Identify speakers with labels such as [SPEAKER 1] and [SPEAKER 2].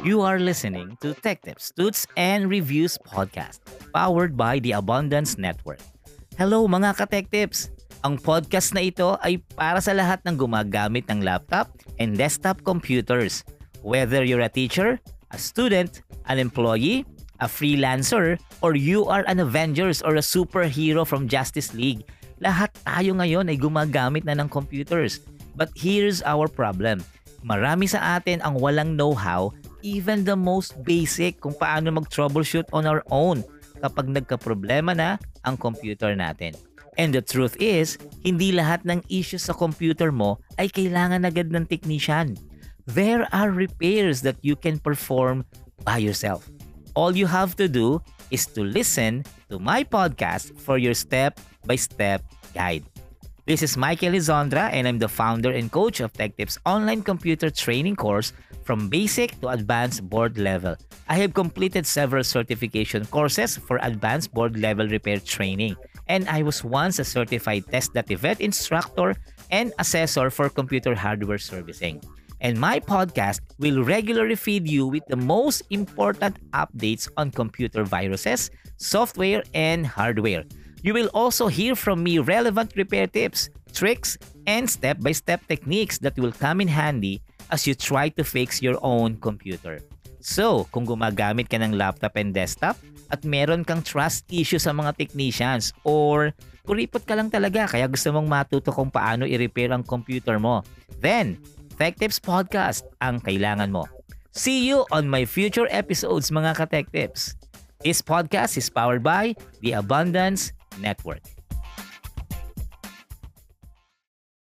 [SPEAKER 1] You are listening to Tech Tips, Toots, and Reviews podcast, powered by the Abundance Network. Hello mga ka-Tech Tips! Ang podcast na ito ay para sa lahat ng gumagamit ng laptop and desktop computers. Whether you're a teacher, a student, an employee, a freelancer, or you are an Avengers or a superhero from Justice League, lahat tayo ngayon ay gumagamit na ng computers. But here's our problem. Marami sa atin ang walang know-how, even the most basic kung paano mag-troubleshoot on our own kapag nagka-problema na ang computer natin. And the truth is, hindi lahat ng issues sa computer mo ay kailangan agad ng technician. There are repairs that you can perform by yourself. All you have to do is to listen to my podcast for your step-by-step guide. This is Mike Elizondra and I'm the founder and coach of TechTips online computer training course from basic to advanced board level. I have completed several certification courses for advanced board level repair training and I was once a certified test vet instructor and assessor for computer hardware servicing. And my podcast will regularly feed you with the most important updates on computer viruses, software, and hardware. You will also hear from me relevant repair tips, tricks, and step-by-step techniques that will come in handy as you try to fix your own computer. So, kung gumagamit ka ng laptop and desktop, at meron kang trust issue sa mga technicians or kuripot ka lang talaga kaya gusto mong matuto kung paano i-repair ang computer mo. Then, Tech Tips Podcast ang kailangan mo. See you on my future episodes mga ka-Tech Tips. This podcast is powered by the Abundance Network.